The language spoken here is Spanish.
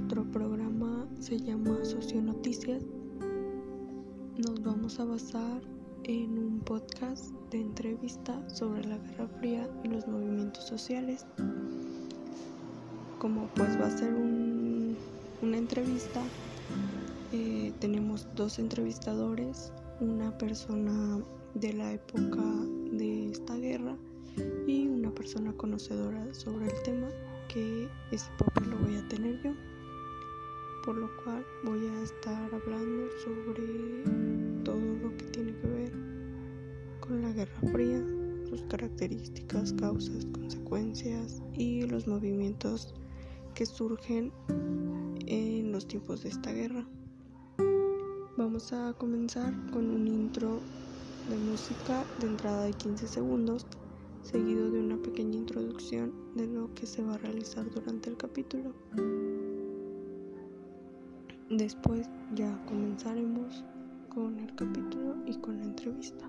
programa se llama Socionoticias. Nos vamos a basar en un podcast de entrevista sobre la Guerra Fría y los movimientos sociales. Como pues va a ser una entrevista, eh, tenemos dos entrevistadores, una persona de la época de esta guerra y una persona conocedora sobre el tema que ese papel lo voy a tener yo por lo cual voy a estar hablando sobre todo lo que tiene que ver con la Guerra Fría, sus características, causas, consecuencias y los movimientos que surgen en los tiempos de esta guerra. Vamos a comenzar con un intro de música de entrada de 15 segundos, seguido de una pequeña introducción de lo que se va a realizar durante el capítulo. Después ya comenzaremos con el capítulo y con la entrevista.